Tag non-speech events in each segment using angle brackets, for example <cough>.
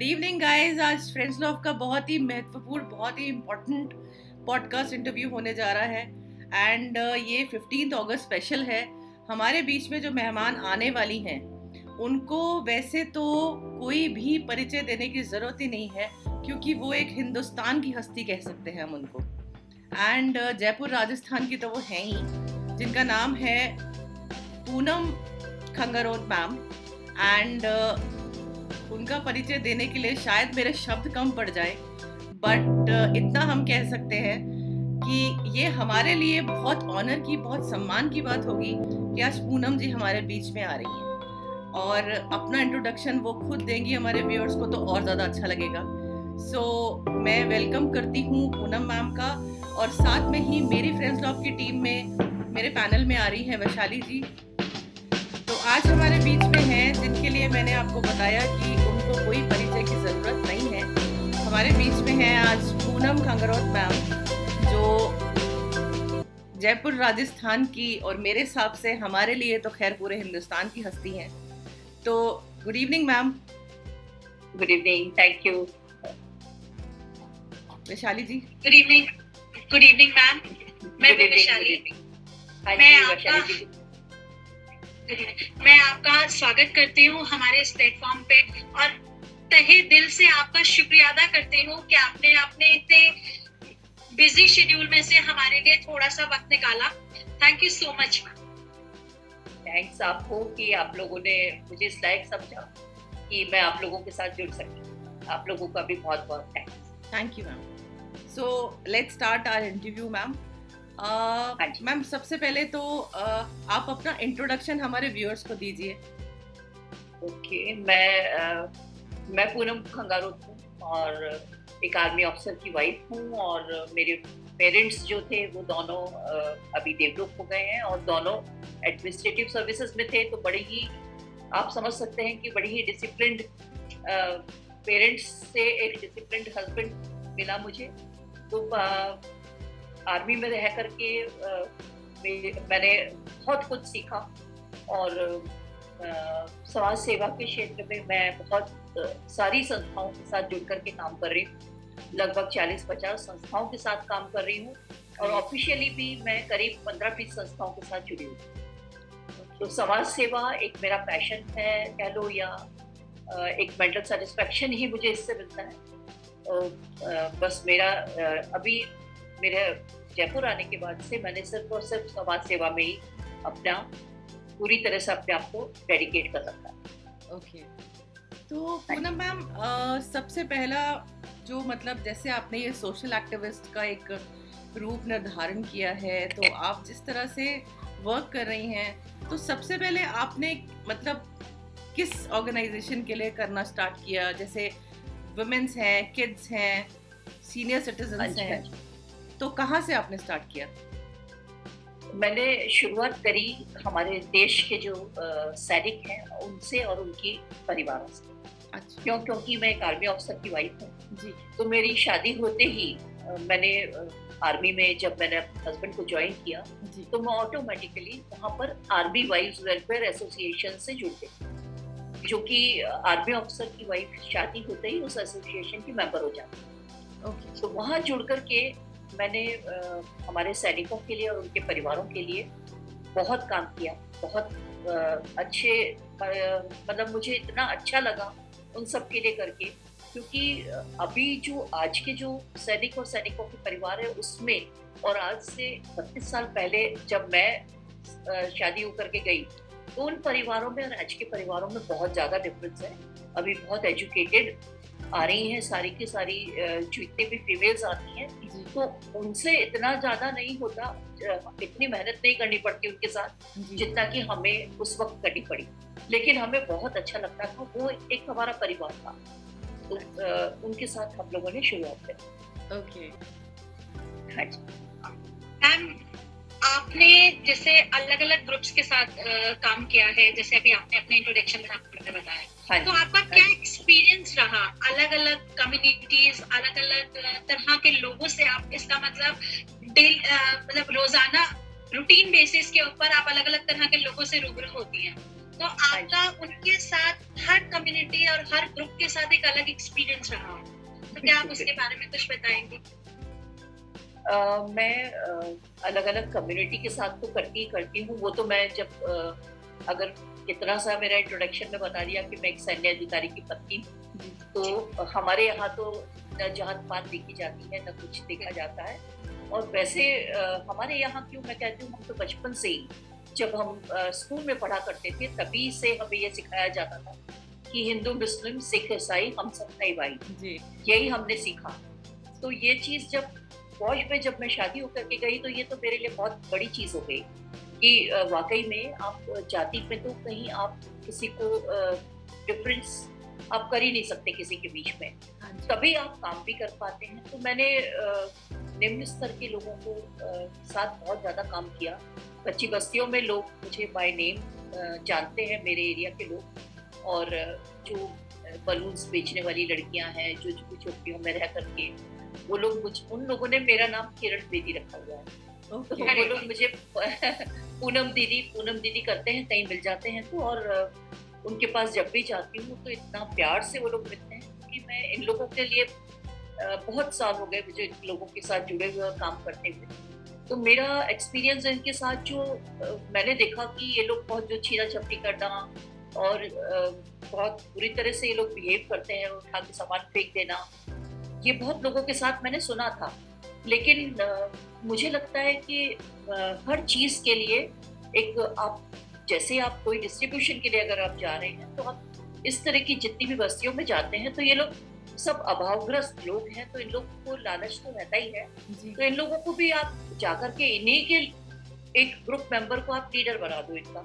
Good evening guys आज friends love का बहुत ही महत्वपूर्ण बहुत ही इम्पोर्टेंट पॉडकास्ट इंटरव्यू होने जा रहा है। एंड uh, ये फिफ्टीन अगस्त स्पेशल है। हमारे बीच में जो मेहमान आने वाली हैं उनको वैसे तो कोई भी परिचय देने की ज़रूरत ही नहीं है क्योंकि वो एक हिंदुस्तान की हस्ती कह सकते हैं हम उनको। एंड uh, जयपुर राजस्थान की तो वो हैं ही जिनका नाम है पूनम खंगरोत मैम। एंड उनका परिचय देने के लिए शायद मेरे शब्द कम पड़ जाए। बट uh, इतना हम कह सकते हैं कि ये हमारे लिए बहुत ऑनर की बहुत सम्मान की बात होगी कि आज पूनम जी हमारे बीच में आ रही हैं। और अपना इंट्रोडक्शन वो खुद देंगी हमारे व्यूअर्स को तो और ज़्यादा अच्छा लगेगा। सो so, मैं वेलकम करती हूँ पूनम मैम का और साथ में ही मेरी फ्रेंड्स लॉफ की टीम में मेरे पैनल में आ रही है वैशाली जी। आज हमारे बीच में हैं जिनके लिए मैंने आपको बताया कि उनको कोई परिचय की ज़रूरत नहीं है। हमारे बीच में हैं आज पूनम खंगरौत मैम जो जयपुर राजस्थान की और मेरे हिसाब से हमारे लिए तो खैर पूरे हिंदुस्तान की हस्ती हैं। तो good evening ma'am good evening thank you Vaishali ji. Good evening good evening ma'am मैं वैशाली। मैं आपका मैं आपका स्वागत करती हूँ हमारे इस प्लेटफॉर्म पे और तहे दिल से आपका शुक्रिया अदा करती हूँ कि आपने अपने इतने बिज़ी शेड्यूल में से हमारे लिए थोड़ा सा वक्त निकाला। Thank you so much thanks आपको कि आप लोगों ने मुझे इस लायक समझा कि मैं आप लोगों के साथ जुड़ सकी आप लोगों का भी बहुत बहुत thanks thank you ma'am so let's start our interview ma'am ma'am सबसे पहले तो uh, आप अपना इंट्रोडक्शन हमारे व्यूअर्स को दीजिए। ओके okay, मैं uh, मैं पूनम खंगारोत हूँ और एक आर्मी ऑफिसर की वाइफ हूँ और मेरे पेरेंट्स जो थे वो दोनों अभी देवलोक हो गए हैं और दोनों एडमिनिस्ट्रेटिव सर्विसेज़ में थे तो बड़े ही आप समझ सकते हैं कि बड़ी ही डिसिप्लिन पेरेंट्स से एक डिसिप्लिन हस्बैंड मिला मुझे। तो आर्मी में रह करके मैंने बहुत कुछ सीखा और समाज सेवा के क्षेत्र में मैं बहुत सारी संस्थाओं के साथ जुड़ करके काम कर रही हूँ। लगभग 40-50 संस्थाओं के साथ काम कर रही हूँ और ऑफिशियली भी मैं करीब 15 बीस संस्थाओं के साथ जुड़ी हूँ। तो समाज सेवा एक मेरा पैशन है, कह लो, या एक मेंटल सेटिस्फेक्शन ही मुझे इससे मिलता है। और बस मेरा अभी मेरे जयपुर आने के बाद से मैंने सिर्फ़ और सिर्फ़ समाज सेवा में ही अपना पूरी तरह से अपने आप को डेडिकेट कर रखा ओके तो पूनम मैम सबसे पहला जो मतलब जैसे आपने ये सोशल एक्टिविस्ट का एक रूप निर्धारण किया है तो आप जिस तरह से वर्क कर रही हैं तो सबसे पहले आपने मतलब किस ऑर्गेनाइजेशन के लिए करना स्टार्ट किया? जैसे वुमेन्स हैं किड्स हैं सीनियर सिटीजन हाँ हैं हाँ। तो कहाँ से आपने स्टार्ट किया? मैंने शुरुआत करी हमारे देश के जो सैनिक हैं उनसे और उनकी परिवारों से। अच्छा। क्यों? क्योंकि मैं एक आर्मी ऑफिसर की वाइफ हूँ। तो मेरी शादी होते ही मैंने आर्मी में जब मैंने हस्बैंड को ज्वाइन किया तो मैं ऑटोमेटिकली वहाँ पर आर्मी वाइफ वेलफेयर एसोसिएशन से जुड़ गई। जो कि आर्मी ऑफिसर की वाइफ शादी होते ही उस एसोसिएशन की मेंबर हो जाती। okay. तो वहाँ जुड़ कर के मैंने हमारे सैनिकों के लिए और उनके परिवारों के लिए बहुत काम किया, बहुत अच्छे मतलब मुझे इतना अच्छा लगा उन सब के लिए करके, क्योंकि अभी जो आज के जो सैनिक और सैनिकों के परिवार है उसमें और आज से बत्तीस साल पहले जब मैं शादी होकर के गई तो उन परिवारों में और आज के परिवारों में बहुत ज़्यादा डिफरेंस है। अभी बहुत एजुकेटेड आ रही हैं सारी की सारी जितने भी फीमेल्स आती हैं तो उनसे इतना ज़्यादा नहीं होता इतनी मेहनत नहीं करनी पड़ती उनके साथ जितना कि हमें उस वक्त करनी पड़ी। लेकिन हमें बहुत अच्छा लगता था वो एक हमारा परिवार था। तो उनके साथ हम लोगों ने शुरुआत करी। ओके। हाँ मैम आपने जैसे अलग अलग ग्रुप्स के साथ आ, काम किया है जैसे अभी आपने अपने इंट्रोडक्शन में बताया हाँ तो आपका क्या एक्सपीरियंस हाँ रहा? अलग अलग कम्युनिटीज अलग अलग तरह के लोगों से आप इसका मतलब डेल मतलब रोज़ाना रूटीन बेसिस के ऊपर आप अलग अलग तरह के लोगों से रूबरू होती हैं। तो आपका उनके साथ हर कम्युनिटी और हर ग्रुप के साथ एक अलग एक्सपीरियंस रहा। तो क्या आप उसके बारे में कुछ बताएँगे? Uh, मैं uh, अलग अलग कम्युनिटी के साथ तो करती ही करती हूँ। वो तो मैं जब uh, अगर इतना सा मेरा इंट्रोडक्शन में बता दिया कि मैं एक सैन्य अधिकारी की पत्नी हूँ। तो हमारे यहाँ तो न जात पात देखी जाती है न कुछ देखा जाता है। और वैसे हमारे यहाँ क्यों मैं कहती हूँ हम तो बचपन से ही जब हम स्कूल में पढ़ा करते थे तभी से हमें ये सिखाया जाता था कि हिंदू मुस्लिम सिख ईसाई हम सब भाई। भाई यही हमने सीखा। तो ये चीज़ जब फौज में जब मैं शादी होकर के गई तो ये तो मेरे लिए बहुत बड़ी चीज़ हो गई। कि वाकई में आप जाति में तो कहीं आप किसी को डिफरेंस आप कर ही नहीं सकते किसी के बीच में। हाँ तभी आप काम भी कर पाते हैं। तो मैंने निम्न स्तर के लोगों को साथ बहुत ज़्यादा काम किया। कच्ची बस्तियों में लोग मुझे बाय नेम जानते हैं मेरे एरिया के लोग। और जो बलून्स बेचने वाली लड़कियाँ हैं जो झुग्गी में रह करके वो लोग मुझ उन लोगों ने मेरा नाम किरण बेदी रखा हुआ है। वो लोग मुझे <laughs> पूनम दीदी पूनम दीदी करते हैं कहीं मिल जाते हैं तो और उनके पास जब भी जाती हूँ तो इतना प्यार से वो लोग मिलते हैं क्योंकि मैं इन लोगों के लिए बहुत साल हो गए मुझे इन लोगों के साथ जुड़े हुए काम करते हुए। तो मेरा एक्सपीरियंस इनके साथ जो मैंने देखा कि ये लोग बहुत जो छीना छपटी करना और बहुत बुरी तरह से ये लोग बिहेव करते हैं उठा के सामान फेंक देना ये बहुत लोगों के साथ मैंने सुना था। लेकिन मुझे लगता है कि हर चीज़ के लिए एक आप जैसे आप कोई डिस्ट्रीब्यूशन के लिए अगर आप जा रहे हैं तो आप इस तरह की जितनी भी बस्तियों में जाते हैं तो ये लोग सब अभावग्रस्त लोग हैं तो इन लोगों को लालच तो रहता ही है। तो इन लोगों को भी आप जाकर के इन्हीं के एक ग्रुप मेंबर को आप लीडर बना दो इनका।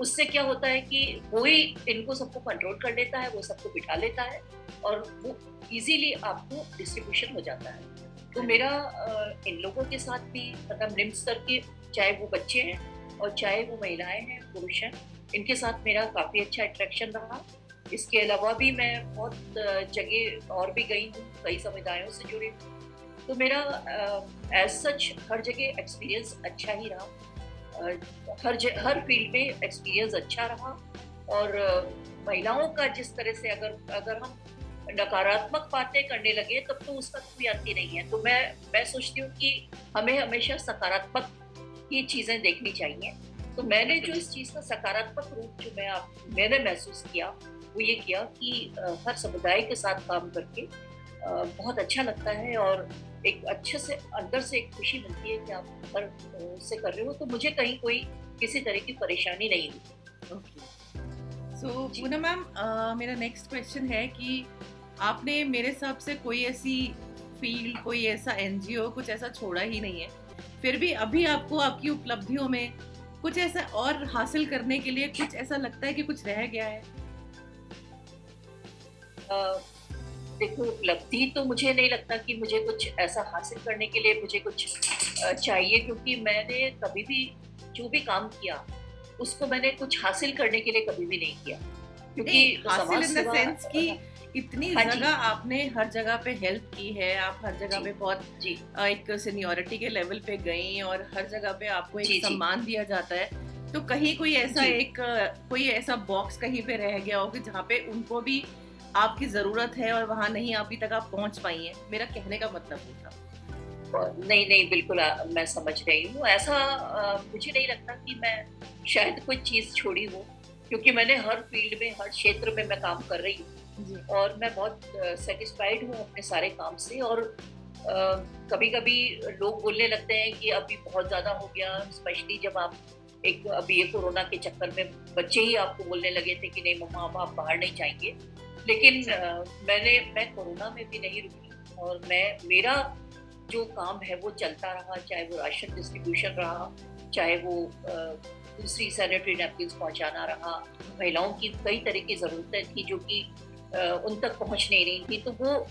उससे क्या होता है कि ही इनको सबको कंट्रोल कर लेता है वो सबको बिठा लेता है और वो इजीली आपको डिस्ट्रीब्यूशन हो जाता है। तो मेरा इन लोगों के साथ भी मतलब निम्न स्तर के चाहे वो बच्चे हैं और चाहे वो महिलाएँ हैं, पुरुष हैं, इनके साथ मेरा काफ़ी अच्छा अट्रैक्शन रहा। इसके अलावा भी मैं बहुत जगह और भी गई हूँ, कई समुदायों से जुड़ी हूँ। तो मेरा एज सच हर जगह एक्सपीरियंस अच्छा ही रहा। हर हर फ़ील्ड में एक्सपीरियंस अच्छा रहा। और महिलाओं का जिस तरह से अगर अगर हम नकारात्मक बातें करने लगे तब तो उसका कोई अंत ही नहीं है। तो मैं मैं सोचती हूँ कि हमें हमेशा सकारात्मक ही चीज़ें देखनी चाहिए। तो मैंने जो इस चीज़ का सकारात्मक रूप जो मैं आप मैंने महसूस किया वो ये किया कि हर समुदाय के साथ काम करके बहुत अच्छा लगता है और एक अच्छे से अंदर से एक खुशी मिलती है कि आप हर से कर रहे हो तो मुझे कहीं कोई किसी तरह की परेशानी नहीं हुई सो पूनम मैम मेरा नेक्स्ट क्वेश्चन है कि आपने मेरे हिसाब से कोई ऐसी फ़ील्ड कोई ऐसा एनजीओ कुछ ऐसा छोड़ा ही नहीं है। फिर भी अभी आपको आपकी उपलब्धियों में कुछ ऐसा और हासिल करने के लिए कुछ ऐसा लगता है कि कुछ रह गया है? देखो उपलब्धि तो मुझे नहीं लगता कि मुझे कुछ ऐसा हासिल करने के लिए मुझे कुछ चाहिए क्योंकि मैंने कभी भी जो भी काम किया उसको मैंने कुछ हासिल करने के लिए कभी भी नहीं किया। क्योंकि हासिल इन द सेंस कि इतनी हाँ जगह आपने हर जगह पे हेल्प की है आप हर जगह पे बहुत जी एक सीनियोरिटी के लेवल पे गई और हर जगह पे आपको एक सम्मान दिया जाता है। तो कहीं कोई ऐसा एक कोई ऐसा बॉक्स कहीं पे रह गया हो कि जहाँ पे उनको भी आपकी ज़रूरत है और वहाँ नहीं अभी तक आप पहुँच पाई हैं? मेरा कहने का मतलब वो था। नहीं नहीं बिल्कुल मैं समझ रही हूँ। ऐसा मुझे नहीं लगता कि मैं शायद कोई चीज़ छोड़ी हूँ क्योंकि मैंने हर फ़ील्ड में हर क्षेत्र में मैं काम कर रही हूँ। और मैं बहुत सेटिस्फाइड हूँ अपने सारे काम से और कभी कभी लोग बोलने लगते हैं कि अभी बहुत ज़्यादा हो गया स्पेशली जब आप एक, अभी ये कोरोना के चक्कर में बच्चे ही आपको बोलने लगे थे कि नहीं मम्मा, अब आप बाहर नहीं जाएँगे। लेकिन मैंने, मैं कोरोना में भी नहीं रुकी और मैं, मेरा जो काम है वो चलता रहा, चाहे वो राशन डिस्ट्रीब्यूशन रहा, चाहे वो दूसरी सैनिटरी नैपकिन पहुंचाना रहा। महिलाओं की कई तरह की ज़रूरतें थी जो कि उन तक पहुँच नहीं रही। थी तो वो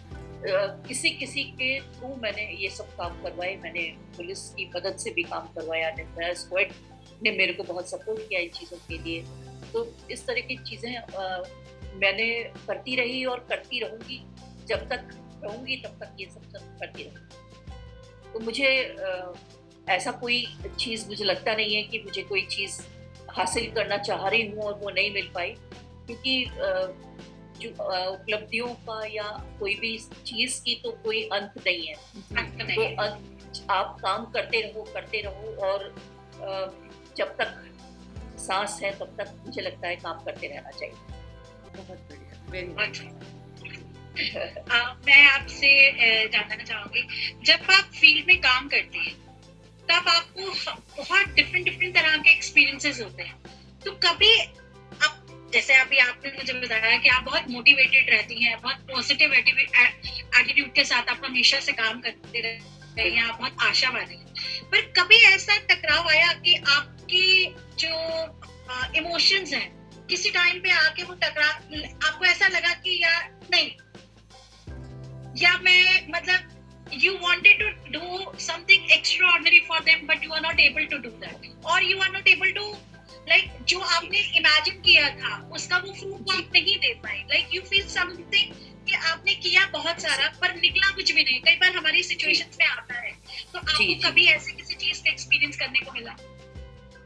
किसी किसी के थ्रू मैंने ये सब काम करवाए। मैंने पुलिस की मदद से भी काम करवाया स्क्वाड ने मेरे को बहुत सपोर्ट किया इन चीज़ों के लिए। तो इस तरह की चीज़ें मैंने करती रही और करती रहूँगी। जब तक रहूँगी, तब तक ये सब सब करती रहूँगी। तो मुझे ऐसा कोई चीज़ मुझे लगता नहीं है कि मुझे कोई चीज़ हासिल करना चाह रही हूँ और वो नहीं मिल पाई। क्योंकि उपलब्धियों का या कोई भी चीज़ की तो कोई अंत नहीं है। तो अंत आप काम करते रहो करते रहो और जब तक सांस है तब तक मुझे लगता है काम करते रहना चाहिए। बहुत बढ़िया। मैं आपसे जानना चाहूँगी जब आप फ़ील्ड में काम करते हैं तब आपको बहुत डिफरेंट डिफरेंट तरह के एक्सपीरियंसेस होते हैं। तो कभी जैसे अभी आपने मुझे बताया कि आप बहुत मोटिवेटेड रहती हैं, बहुत पॉजिटिव एटीट्यूड के साथ आप हमेशा से काम करते रहे हैं, आप बहुत आशावादी हैं। पर कभी ऐसा टकराव आया कि आपकी जो इमोशंस हैं, किसी टाइम पे आके वो टकरा, आपको ऐसा लगा कि यार, नहीं। या मैं मतलब you wanted to do something for them but you are not able to do that और you are not able able to like जो आपने इमेजिन किया था उसका वो फ्रूट आप नहीं दे पाए। लाइक यू फील समथिंग कि आपने किया बहुत सारा पर निकला कुछ भी नहीं। कई बार हमारी सिचुएशन में आता है। तो आपको कभी ऐसे किसी चीज़ का एक्सपीरियंस करने को मिला?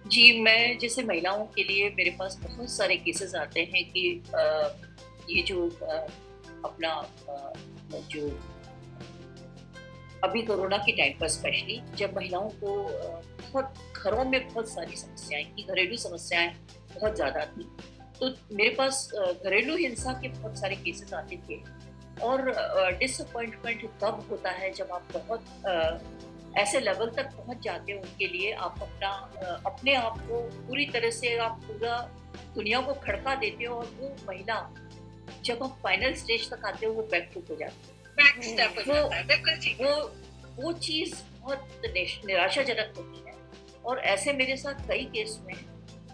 जी मैं जैसे महिलाओं के लिए मेरे पास बहुत सारे केसेस आते हैं कि आ, ये जो आ, अपना आ, जो अभी कोरोना के टाइम पर स्पेशली जब महिलाओं को बहुत घरों में बहुत सारी समस्याएँ थी घरेलू समस्याएँ बहुत ज़्यादा थी तो मेरे पास घरेलू हिंसा के बहुत सारे केसेस आते थे और डिसअपॉइंटमेंट तब होता है जब आप बहुत ऐसे लेवल तक पहुँच जाते हो उनके लिए, आप अपना अपने आप को पूरी तरह से आप पूरा दुनिया को खड़का देते हो और वो महिला जब आप फाइनल स्टेज तक आते हो, वो बैकफुट हो जाती है। वो वो वो चीज़ बहुत निराशाजनक होती है। और ऐसे मेरे साथ कई केस में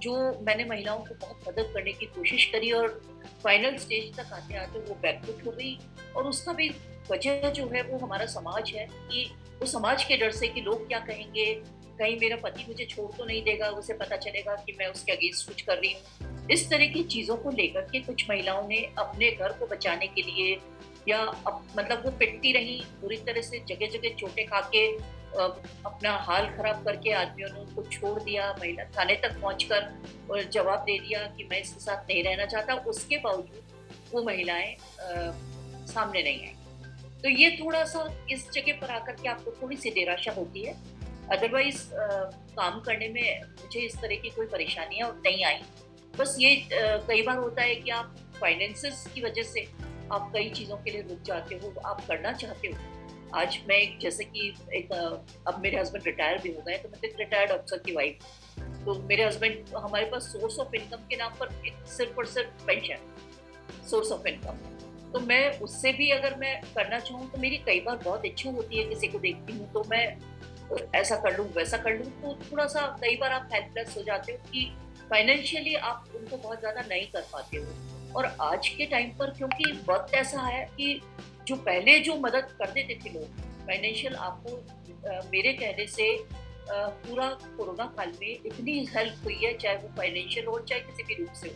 जो मैंने महिलाओं को बहुत मदद करने की कोशिश करी और फाइनल स्टेज तक आते आते वो बैकफुट हो गई। और उसका भी वजह जो है वो हमारा समाज है कि वो समाज के डर से कि लोग क्या कहेंगे कहीं मेरा पति मुझे छोड़ तो नहीं देगा उसे पता चलेगा कि मैं उसके अगेंस्ट कुछ कर रही हूँ। इस तरह की चीज़ों को लेकर के कुछ महिलाओं ने अपने घर को बचाने के लिए या अप, मतलब वो पिटती रही पूरी तरह से जगह जगह चोटें खा के अपना हाल खराब करके आदमियों ने उनको छोड़ दिया महिला थाने तक पहुंचकर और जवाब दे दिया कि मैं इसके साथ नहीं रहना चाहता। उसके बावजूद वो महिलाएँ सामने नहीं आई। तो ये थोड़ा सा इस जगह पर आकर के आपको थोड़ी सी निराशा होती है। अदरवाइज़ काम करने में मुझे इस तरह की कोई परेशानियाँ नहीं आई। बस ये कई बार होता है कि आप फाइनेंसेस की वजह से आप कई चीज़ों के लिए रुक जाते हो, आप करना चाहते हो। आज मैं जैसे कि एक अब मेरे हस्बैंड रिटायर भी हो गए तो मैं एक रिटायर्ड अफसर की वाइफ तो मेरे हस्बैंड हमारे पास सोर्स ऑफ़ इनकम के नाम पर एक सिर्फ़ और सिर्फ़ पेंशन सोर्स ऑफ़ इनकम तो मैं उससे भी अगर मैं करना चाहूँ तो मेरी कई बार बहुत इच्छा होती है किसी को देखती हूँ तो मैं ऐसा कर लूँ, वैसा कर लूँ तो थोड़ा सा कई बार आप हेल्पलेस हो जाते हो कि फाइनेंशियली आप उनको बहुत ज़्यादा नहीं कर पाते हो। और आज के टाइम पर क्योंकि वक्त ऐसा है कि जो पहले जो मदद कर देते थे लोग फाइनेंशियल आपको मेरे कहने से पूरा कोरोना काल में इतनी हेल्प हुई है, चाहे वो फाइनेंशियल हो, चाहे किसी भी रूप से हो,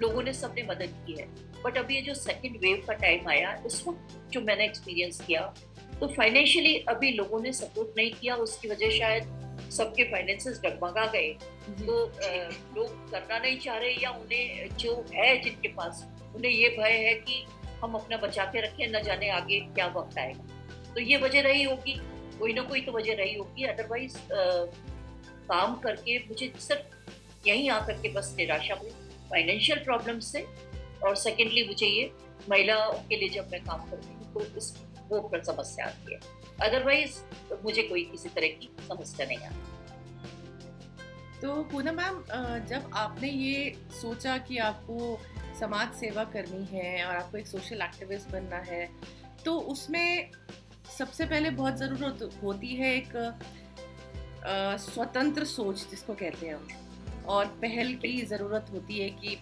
लोगों ने सबने मदद की है। बट अभी ये जो सेकेंड वेव का टाइम आया, इस वक्त जो मैंने एक्सपीरियंस किया तो फाइनेंशियली अभी लोगों ने सपोर्ट नहीं किया, उसकी वजह शायद सबके फाइनेंसेस डगमगा गए। तो लोग करना नहीं चाह रहे या उन्हें, जो है जिनके पास, उन्हें ये भय है कि हम अपना बचा के रखें, न जाने आगे क्या वक्त आएगा। तो ये वजह रही होगी, कोई ना कोई तो वजह रही होगी। अदरवाइज़ काम करके मुझे सिर्फ़ यहीं आकर के बस निराशा हुई फाइनेंशियल प्रॉब्लम से, और सेकेंडली मुझे ये महिलाओं के लिए जब मैं काम करती हूँ तो इस, वो समस्या आती है। अदरवाइज़ मुझे कोई किसी तरह की समस्या नहीं आती। तो पूनम मैम जब आपने ये सोचा कि आपको समाज सेवा करनी है और आपको एक सोशल एक्टिविस्ट बनना है तो उसमें सबसे पहले बहुत ज़रूरत होती है एक स्वतंत्र सोच जिसको कहते हैं हम। और पहल की ज़रूरत होती है कि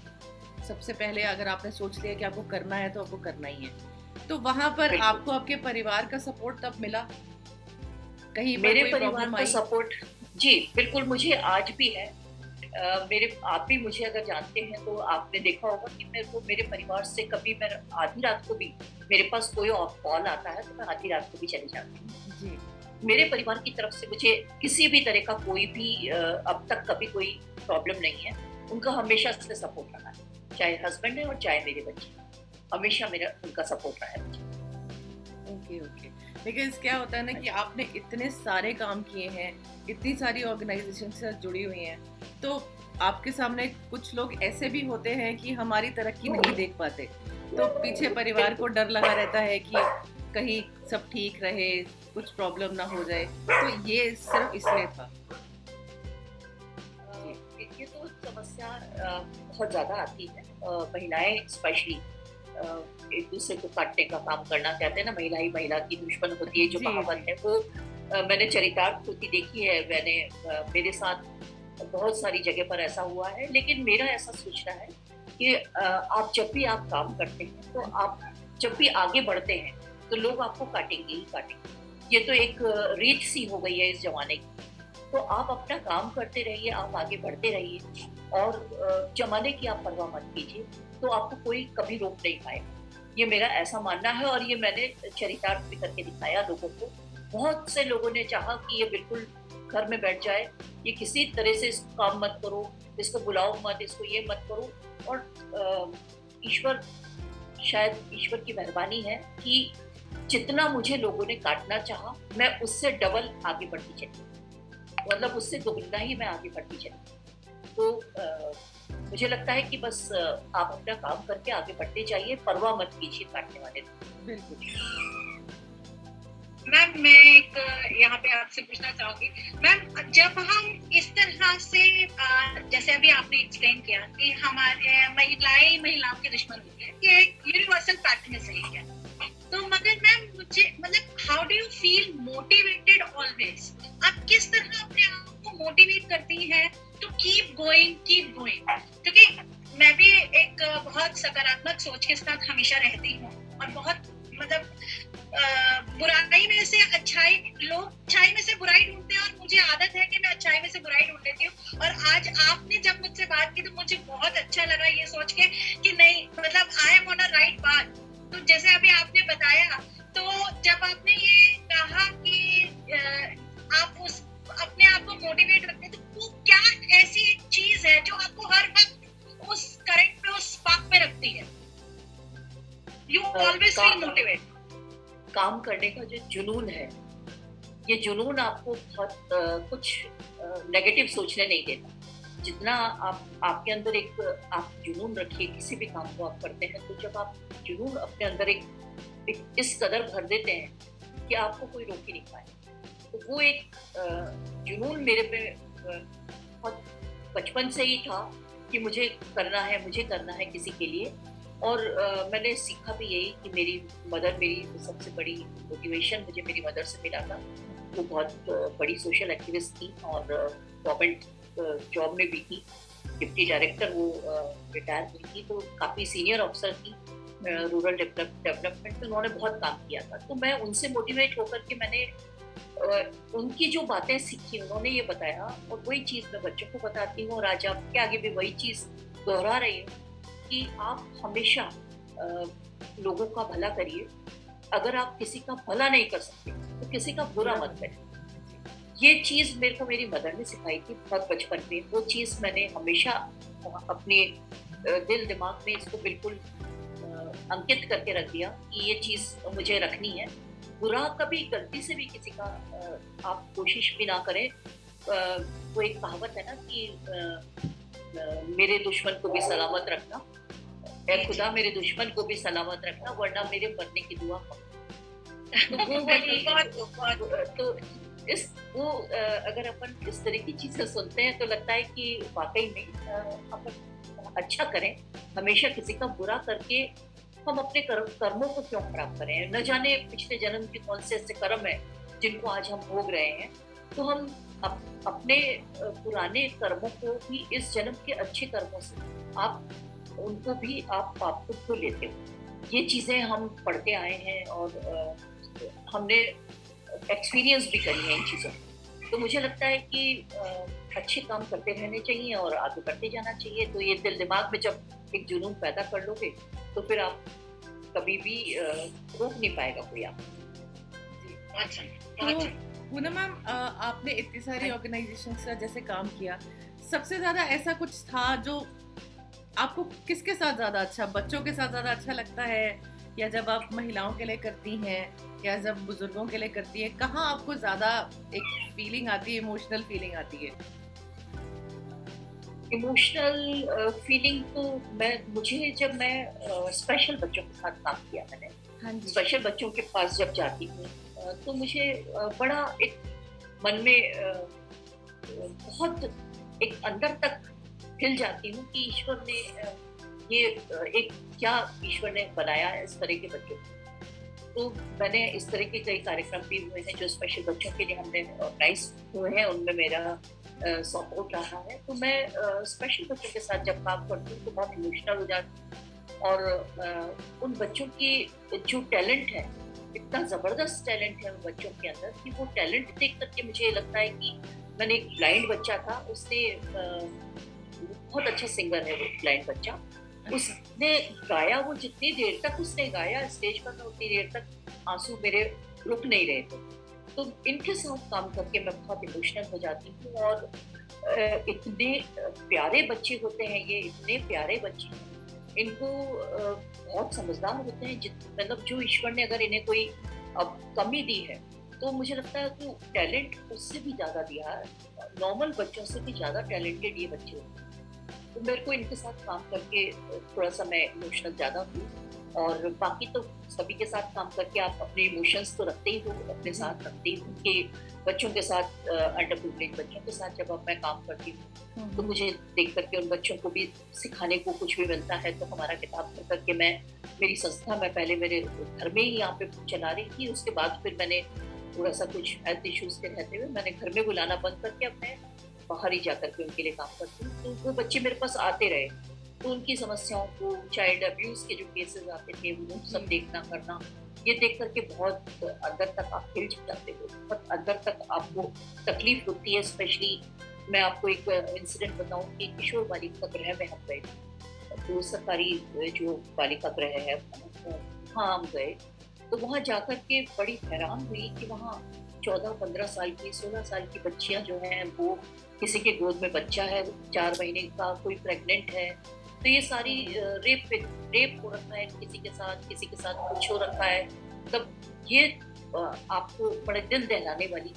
सबसे पहले अगर आपने सोच लिया कि आपको करना है तो आपको करना ही है। तो वहाँ पर आपको आपके परिवार का सपोर्ट तब मिला? कहीं मेरे परिवार का सपोर्ट जी बिल्कुल मुझे आज भी है। Uh, मेरे आप भी मुझे अगर जानते हैं तो आपने देखा होगा कि मेरे को मेरे परिवार से कभी मैं आधी रात को भी मेरे पास कोई कॉल आता है तो मैं आधी रात को भी चली जाती हूँ। मेरे परिवार की तरफ़ से मुझे किसी भी तरह का कोई भी अब तक कभी कोई प्रॉब्लम नहीं है। उनका हमेशा से सपोर्ट रहा है। चाहे हस्बैंड है और चाहे मेरे बच्चे। हमेशा मेरा उनका सपोर्ट रहा है ओके ओके। बिकॉज़ क्या होता है ना कि आपने इतने सारे काम किए हैं इतनी सारी ऑर्गेनाइजेशन से जुड़ी हुई हैं तो आपके सामने कुछ लोग ऐसे भी होते हैं कि हमारी तरक्की नहीं देख पाते। तो पीछे परिवार को डर लगा रहता है कि कहीं सब ठीक रहे कुछ प्रॉब्लम ना हो जाए। तो ये सिर्फ़ इसलिए था। ये तो समस्या बहुत ज़्यादा आती है महिलाएँ स्पेशली एक दूसरे को काटने का काम करना चाहते हैं ना महिला ही महिला की दुश्मन होती है जो कहावत है वो मैंने चरितार्थ होती देखी है मैंने मेरे साथ बहुत सारी जगह पर ऐसा हुआ है लेकिन मेरा ऐसा सोचना है कि आप जब भी आप काम करते हैं तो आप जब भी आगे बढ़ते हैं तो लोग आपको काटेंगे ही काटेंगे। ये तो एक रीत सी हो गई है इस जमाने की। तो आप अपना काम करते रहिए आप आगे बढ़ते रहिए और जमाने की आप परवाह मत कीजिए। तो आपको कोई कभी रोक नहीं पाएगा। ये मेरा ऐसा मानना है और ये मैंने चरितार्थ भी करके दिखाया लोगों को। बहुत से लोगों ने चाहा कि ये बिल्कुल घर में बैठ जाए। ये किसी तरह से इसको काम मत करो इसको बुलाओ मत इसको ये मत करो। और ईश्वर शायद ईश्वर की मेहरबानी है कि जितना मुझे लोगों ने काटना चाहा मैं उससे डबल आगे बढ़ती चली। मतलब उससे दोगुना ही मैं आगे बढ़ती चली। तो आ, मुझे लगता है कि बस आप अपना काम करके आगे बढ़ते जाइए, परवाह मत कीजिए काटने वाले बिल्कुल। मैम, मैं एक यहाँ पे आपसे पूछना चाहूँगी। मैम, जब हम इस तरह से जैसे अभी आपने एक्सप्लेन किया कि हमारे महिलाएँ महिलाओं के दुश्मन होती है ये एक यूनिवर्सल सही है तो मगर मैम, मुझे मतलब how do you feel motivated always आप किस तरह अपने आप को मोटिवेट करती हैं? To keep going keep going क्योंकि मैं भी एक बहुत सकारात्मक सोच के साथ हमेशा रहती हूँ और बहुत मतलब बुराई में से अच्छाई लोग, अच्छाई में से बुराई ढूंढते हैं और मुझे आदत है कि मैं अच्छाई में से बुराई ढूंढ लेती हूँ। और आज आपने जब मुझसे बात की तो मुझे बहुत अच्छा लगा ये सोच के कि नहीं मतलब I am on a right बात तो जैसे अभी आपने बताया तो जब आपने ये कहा कि आप उस, अपने आप को मोटिवेट रखते तो ऐसी एक चीज़ है जो आपको हर वक्त उस करंट पे उस स्पार्क पे रखती है। यू ऑलवेज फील मोटिवेट काम करने का जो जुनून है ये जुनून आपको बहुत आ, कुछ नेगेटिव सोचने नहीं देता। जितना आप आपके अंदर एक आप जुनून रखिए किसी भी काम को आप करते हैं तो जब आप जुनून अपने अंदर एक, एक इस कदर भर देते हैं कि आपको कोई रोक ही नहीं पाए तो वो एक जुनून मेरे पे बहुत बचपन से ही था कि मुझे करना है मुझे करना है किसी के लिए। और आ, मैंने सीखा भी यही कि मेरी मदर मेरी सबसे बड़ी मोटिवेशन मुझे मेरी मदर से मिला था। वो बहुत बड़ी सोशल एक्टिविस्ट थी और गवर्नमेंट जॉब में भी थी। डिप्टी डायरेक्टर वो रिटायर हुई थी तो काफ़ी सीनियर ऑफिसर थी रूरल डेवलपमेंट में उन्होंने बहुत काम किया था। तो मैं उनसे मोटिवेट होकर के मैंने उनकी जो बातें सीखी, उन्होंने ये बताया और वही चीज़ मैं बच्चों को बताती हूँ और आज आपके आगे भी वही चीज़ दोहरा रही हूँ कि आप हमेशा लोगों का भला करिए। अगर आप किसी का भला नहीं कर सकते तो किसी का बुरा मत करें ये चीज़ मेरे को मेरी मदर ने सिखाई थी बहुत बचपन में। वो चीज़ मैंने हमेशा अपने दिल दिमाग में इसको बिल्कुल अंकित करके रख दिया कि ये चीज़ मुझे रखनी है। बुरा कभी गलती से भी किसी का आप कोशिश भी ना करें। वो एक कहावत है ना कि मेरे दुश्मन को भी सलामत रखना। ए खुदा मेरे दुश्मन को भी सलामत रखना वरना मेरे मरने की दुआ <laughs> तो इस वो अगर अपन इस तरह की चीज़ें सुनते हैं तो लगता है कि वाकई में अपन अच्छा करें। हमेशा किसी का बुरा करके हम अपने कर्म कर्मों को क्यों खराब करें? न जाने पिछले जन्म के कौन से ऐसे कर्म है जिनको आज हम भोग रहे हैं। तो हम अप, अपने पुराने कर्मों को भी इस जन्म के अच्छे कर्मों से आप उनको भी आप पाप को लेते हो। ये चीज़ें हम पढ़ते आए हैं और हमने एक्सपीरियंस भी करी है इन चीज़ों। तो मुझे लगता है कि अच्छे काम करते रहने चाहिए और आगे बढ़ते जाना चाहिए। तो ये दिल दिमाग में जब एक जुनून पैदा कर लोगे तो फिर आप कभी भी रोक नहीं पाएगा कोई आप। अच्छा, तो अच्छा। पूनम मैम आपने इतनी सारी ऑर्गेनाइजेशन का जैसे काम किया सबसे ज़्यादा ऐसा कुछ था जो आपको किसके साथ ज़्यादा अच्छा बच्चों के साथ ज़्यादा अच्छा लगता है? या जब आप महिलाओं के लिए करती हैं या जब बुज़ुर्गों के लिए करती है कहाँ आपको ज़्यादा एक फीलिंग आती है इमोशनल फीलिंग आती है? इमोशनल फीलिंग uh, तो मैं मुझे जब मैं स्पेशल uh, बच्चों के साथ काम किया मैंने हाँ स्पेशल बच्चों के पास जब जाती हूँ uh, तो मुझे बड़ा एक मन में बहुत एक अंदर तक हिल जाती हूँ कि ईश्वर ने ये एक क्या ईश्वर ने बनाया है इस तरह के बच्चों को। तो मैंने इस तरह के कई कार्यक्रम भी हुए हैं जो स्पेशल बच्चों के लिए हमने ऑर्गेनाइज हुए हैं उनमें मेरा सपोर्ट रहा है तो मैं स्पेशल बच्चों के साथ जब काम करती हूँ तो बहुत इमोशनल हो जाती और उन बच्चों की जो टैलेंट है इतना ज़बरदस्त टैलेंट है उन बच्चों के अंदर कि वो टैलेंट देख करके मुझे लगता है कि मैंने एक ब्लाइंड बच्चा था उसने बहुत अच्छा सिंगर है वो ब्लाइंड बच्चा। अच्छा। उसने गाया वो जितनी देर तक उसने गाया स्टेज पर उतनी देर तक आँसू मेरे रुक नहीं रहे थे। तो इनके साथ काम करके मैं बहुत इमोशनल हो जाती हूँ और इतने प्यारे बच्चे होते हैं ये, इतने प्यारे बच्चे इनको बहुत समझदार होते हैं मतलब जो ईश्वर ने अगर इन्हें कोई, अब कमी दी है तो मुझे लगता है कि टैलेंट उससे भी ज़्यादा दिया है, नॉर्मल बच्चों से भी ज़्यादा टैलेंटेड ये बच्चे होते हैं। तो मेरे को इनके साथ काम करके थोड़ा सा मैं इमोशनल ज़्यादा हूँ। और बाकी तो सभी के साथ काम करके आप अपने इमोशंस तो रखते ही हो अपने साथ रखते ही हो कि बच्चों के साथ अंडर प्रिवलेज बच्चों के साथ जब अब मैं काम करती हूँ हम्म। तो मुझे देख करके उन बच्चों को भी सिखाने को कुछ भी मिलता है तो हमारा किताब पढ़ करके मैं मेरी संस्था मैं पहले मेरे घर में ही यहाँ पे चला रही थी उसके बाद फिर मैंने थोड़ा सा कुछ हेल्थ इश्यूज़ के रहते हुए मैंने घर में बुलाना बंद करके अपने बाहर ही जा करके उनके लिए काम करती हूँ तो वो बच्चे मेरे पास आते रहे उनकी समस्याओं को चाइल्ड अब्यूज के जो केसेस आते थे, वो सब देखना करना, ये देख करके बहुत अंदर तक आप हिल जाते हो बहुत अंदर तक आपको तकलीफ़ होती है स्पेशली मैं आपको एक इंसिडेंट बताऊँ कि किशोर बालिका गृह में हम गए तो सरकारी जो बालिका गृह है, वहाँ हम गए। तो वहाँ जाकर के बड़ी हैरान हुई कि वहाँ चौदह, पंद्रह साल की, सोलह साल की बच्चियाँ जो हैं, वो किसी के गोद में बच्चा है, चार महीने का कोई प्रेग्नेंट है तो ये सारी रेप रेप हो रखा है किसी के साथ, किसी के साथ कुछ हो रखा है। मतलब ये आपको बड़े दिल दहलाने वाली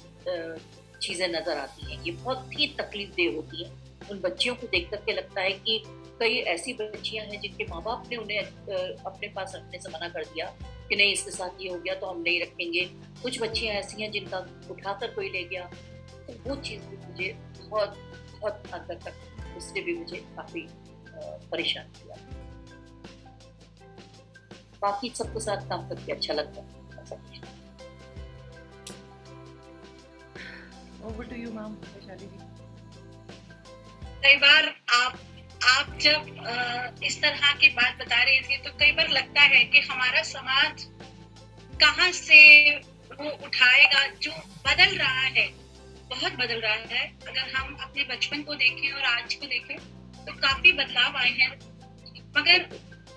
चीज़ें नज़र आती हैं। ये बहुत ही तकलीफ़ देह होती है। उन बच्चियों को देख करके लगता है कि कई ऐसी बच्चियाँ हैं जिनके माँ बाप ने उन्हें अपने पास रखने से मना कर दिया कि नहीं, इसके साथ ये हो गया तो हम नहीं रखेंगे। कुछ बच्चियाँ ऐसी हैं जिनका उठाकर कोई ले गया। तो वो चीज़ भी मुझे बहुत बहुत अंदर तक उससे भी मुझे काफ़ी परेशान किया। बाकी सबके साथ काम करके अच्छा लगता है। कई बार आप आप जब इस तरह की बात बता रही थी तो कई बार लगता है कि हमारा समाज कहाँ से वो उठाएगा जो बदल रहा है बहुत बदल रहा है। अगर हम अपने बचपन को देखें और आज को देखें तो काफ़ी बदलाव आए हैं। मगर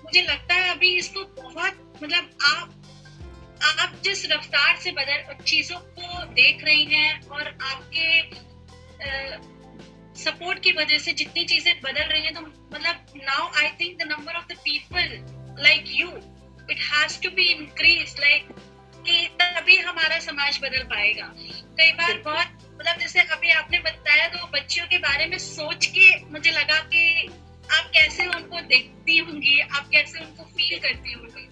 मुझे लगता है अभी इसको बहुत मतलब आप आप जिस रफ्तार से बदल चीज़ों को देख रही हैं और आपके आ, सपोर्ट की वजह से जितनी चीज़ें बदल रही हैं तो मतलब now I think the number of the people like you it has to be increase like कि तभी हमारा समाज बदल पाएगा। कई बार बहुत मतलब जैसे अभी आपने बताया तो बच्चियों के बारे में सोच के मुझे लगा कि आप कैसे उनको देखती होंगी आप कैसे उनको फील करती होंगी।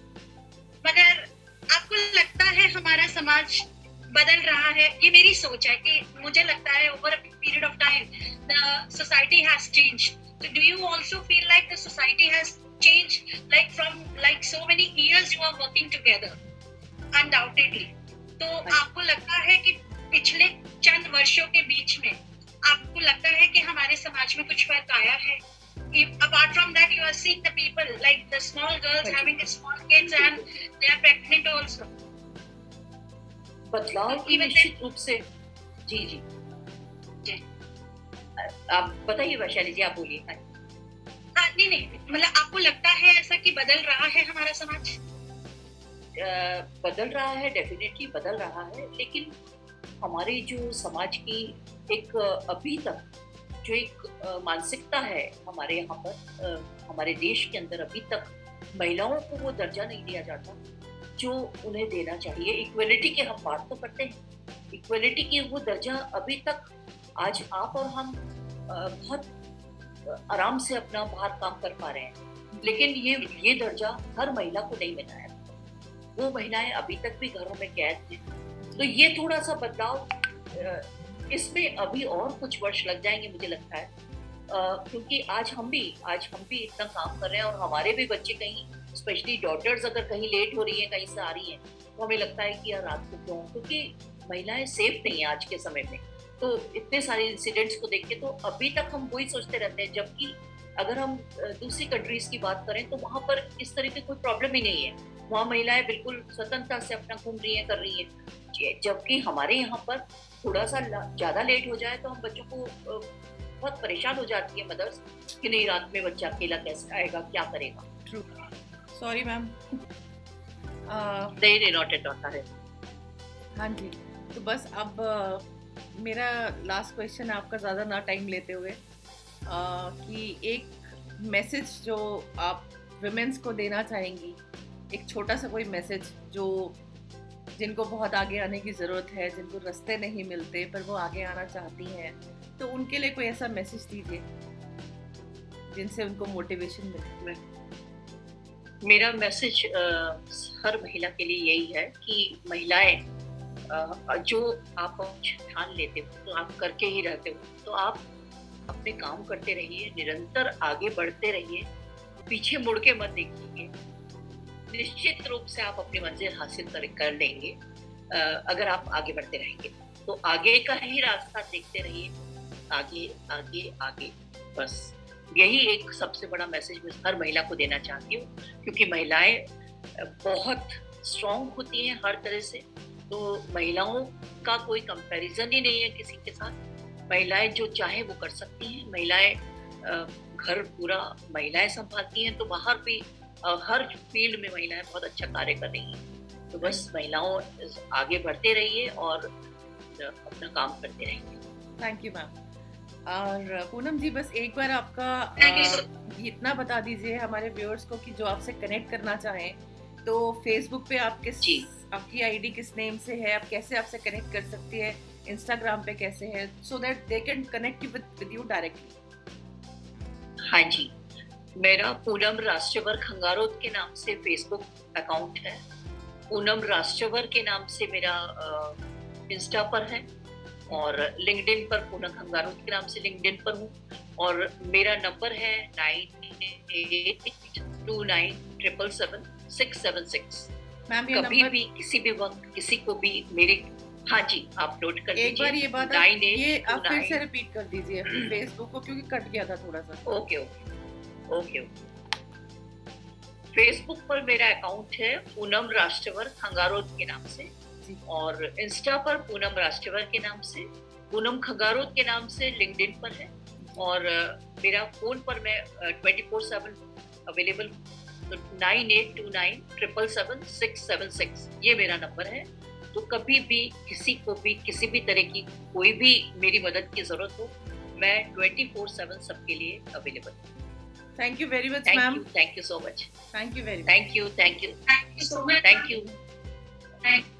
मगर आपको लगता है हमारा समाज बदल रहा है? ये मेरी सोच है कि मुझे लगता है over period of time the society has change so do you also feel like the society has changed? Like from like so many years you are working together undoubtedly. तो आपको लगता है कि पिछले चंद वर्षों के बीच में आपको लगता है कि हमारे समाज में कुछ फ़र्क आया है? apart from that you are seeing the people like the small girls having small kids and they are pregnant also. बदलाव की निश्चित रूप से जी जी। जी। आप बताइए वैशाली जी आप बोलिए। हाँ। नहीं नहीं मतलब आपको लगता है ऐसा कि बदल रहा है हमारा समाज? बदल रहा है डेफिनेटली बदल रहा है लेकिन हमारे जो समाज की एक अभी तक जो एक मानसिकता है हमारे यहाँ पर हमारे देश के अंदर अभी तक महिलाओं को वो दर्जा नहीं दिया जाता जो उन्हें देना चाहिए। इक्वलिटी के हम बात तो करते हैं। इक्वलिटी की वो दर्जा अभी तक आज आप और हम बहुत आराम से अपना बाहर काम कर पा रहे हैं। लेकिन ये ये दर्जा हर महिला को नहीं मिला है। वो महिलाएँ अभी तक भी घरों में कैद हैं। तो ये थोड़ा सा बदलाव इसमें अभी और कुछ वर्ष लग जाएँगे मुझे लगता है। क्योंकि आज हम भी, आज हम भी इतना काम कर रहे हैं और हमारे भी बच्चे कहीं स्पेशली डॉटर्स अगर कहीं लेट हो रही हैं, कहीं से आ रही हैं तो हमें लगता है कि यार रात को क्यों? क्योंकि महिलाएँ सेफ़ नहीं है आज के समय में। तो इतने सारे इंसिडेंट्स को देख के तो अभी तक हम वही सोचते रहते हैं, जबकि अगर हम दूसरी कंट्रीज़ की बात करें तो वहाँ पर इस तरह की कोई प्रॉब्लम ही नहीं है। वहाँ महिलाएँ बिल्कुल स्वतंत्रता से अपना घूम रही हैं कर रही हैं। जबकि हमारे यहाँ पर थोड़ा सा ज़्यादा लेट हो जाए तो हम बच्चों को बहुत परेशान हो जाती है मदर्स कि नहीं रात में बच्चा अकेला कैसे आएगा क्या करेगा? सॉरी मैम <laughs> नहीं नॉट एट होता है हाँ जी. तो बस अब मेरा लास्ट क्वेश्चन आपका ज़्यादा ना टाइम लेते हुए कि एक मैसेज जो आप वुमेंस को देना चाहेंगी एक छोटा सा कोई मैसेज जो जिनको बहुत आगे आने की ज़रूरत है, जिनको रास्ते नहीं मिलते, पर वो आगे आना चाहती हैं तो उनके लिए कोई ऐसा मैसेज दीजिए, जिनसे उनको मोटिवेशन मिले। मेरा मैसेज हर महिला के लिए यही है कि महिलाएँ जो आप ठान लेते हो तो आप करके ही रहते हो तो आप अपने काम करते रहिए, निरंतर आगे बढ़ते रहिए, पीछे मुड़ के मत देखिए। निश्चित रूप से आप अपनी मंजिल हासिल कर, कर लेंगे। अगर आप आगे बढ़ते रहेंगे। तो आगे का ही रास्ता देखते रहिए। आगे आगे आगे। बस। यही एक सबसे बड़ा मैसेज मैं हर महिला को देना चाहती हूँ। क्योंकि महिलाएँ बहुत स्ट्रांग होती हैं हर तरह से। तो महिलाओं का कोई कंपैरिजन ही नहीं है किसी के साथ। महिलाएँ जो चाहे वो कर सकती हैं। महिलाएँ घर पूरा महिलाएँ संभालती हैं। तो बाहर भी हर फ़ील्ड में महिलाएँ बहुत अच्छा कार्य कर रही हैं। तो बस महिलाओं आगे बढ़ते रहिए और अपना काम करते रहिए। थैंक यू मैम और पूनम जी बस एक बार आपका इतना बता दीजिए हमारे व्यूअर्स को कि जो आपसे कनेक्ट करना चाहें तो फेसबुक पे आप किस आपकी आईडी किस नेम से है आप कैसे आपसे कनेक्ट कर सकती है इंस्टाग्राम पे कैसे है so that they can connect with with you directly हाँ जी। मेरा पूनम राष्ट्रवर खंगारोद के नाम से फेसबुक अकाउंट है। पूनम राष्ट्रवर के नाम से मेरा इंस्टा पर है और लिंक्डइन पर पूनम खंगारोद के नाम से लिंक्डइन पर हूँ और मेरा नंबर है nine eight two nine triple seven six seven six. कभी भी किसी भी वक्त किसी को भी मेरे हाँ जी आप नोट कर एक बार ये बात ये आप फिर से रिपीट कर दीजिए। <clears throat> फेसबुक को क्योंकि कट गया था थोड़ा सा। Okay okay. ओके फेसबुक पर मेरा अकाउंट है पूनम राष्ट्रवर खंगारोद के नाम से और इंस्टा पर पूनम राष्ट्रवर के नाम से पूनम खंगारोद के नाम से लिंक्डइन पर है और मेरा फ़ोन पर मैं twenty four seven available nine eight two nine triple seven six seven six ये मेरा नंबर है। तो कभी भी किसी को भी किसी भी तरह की कोई भी मेरी मदद की ज़रूरत हो मैं ट्वेंटी फोर सेवन सबके लिए available Thank you very much, thank ma'am. You, thank you so much. Thank you very much. Thank you, thank you. Thank you so much. Thank you. Thank you.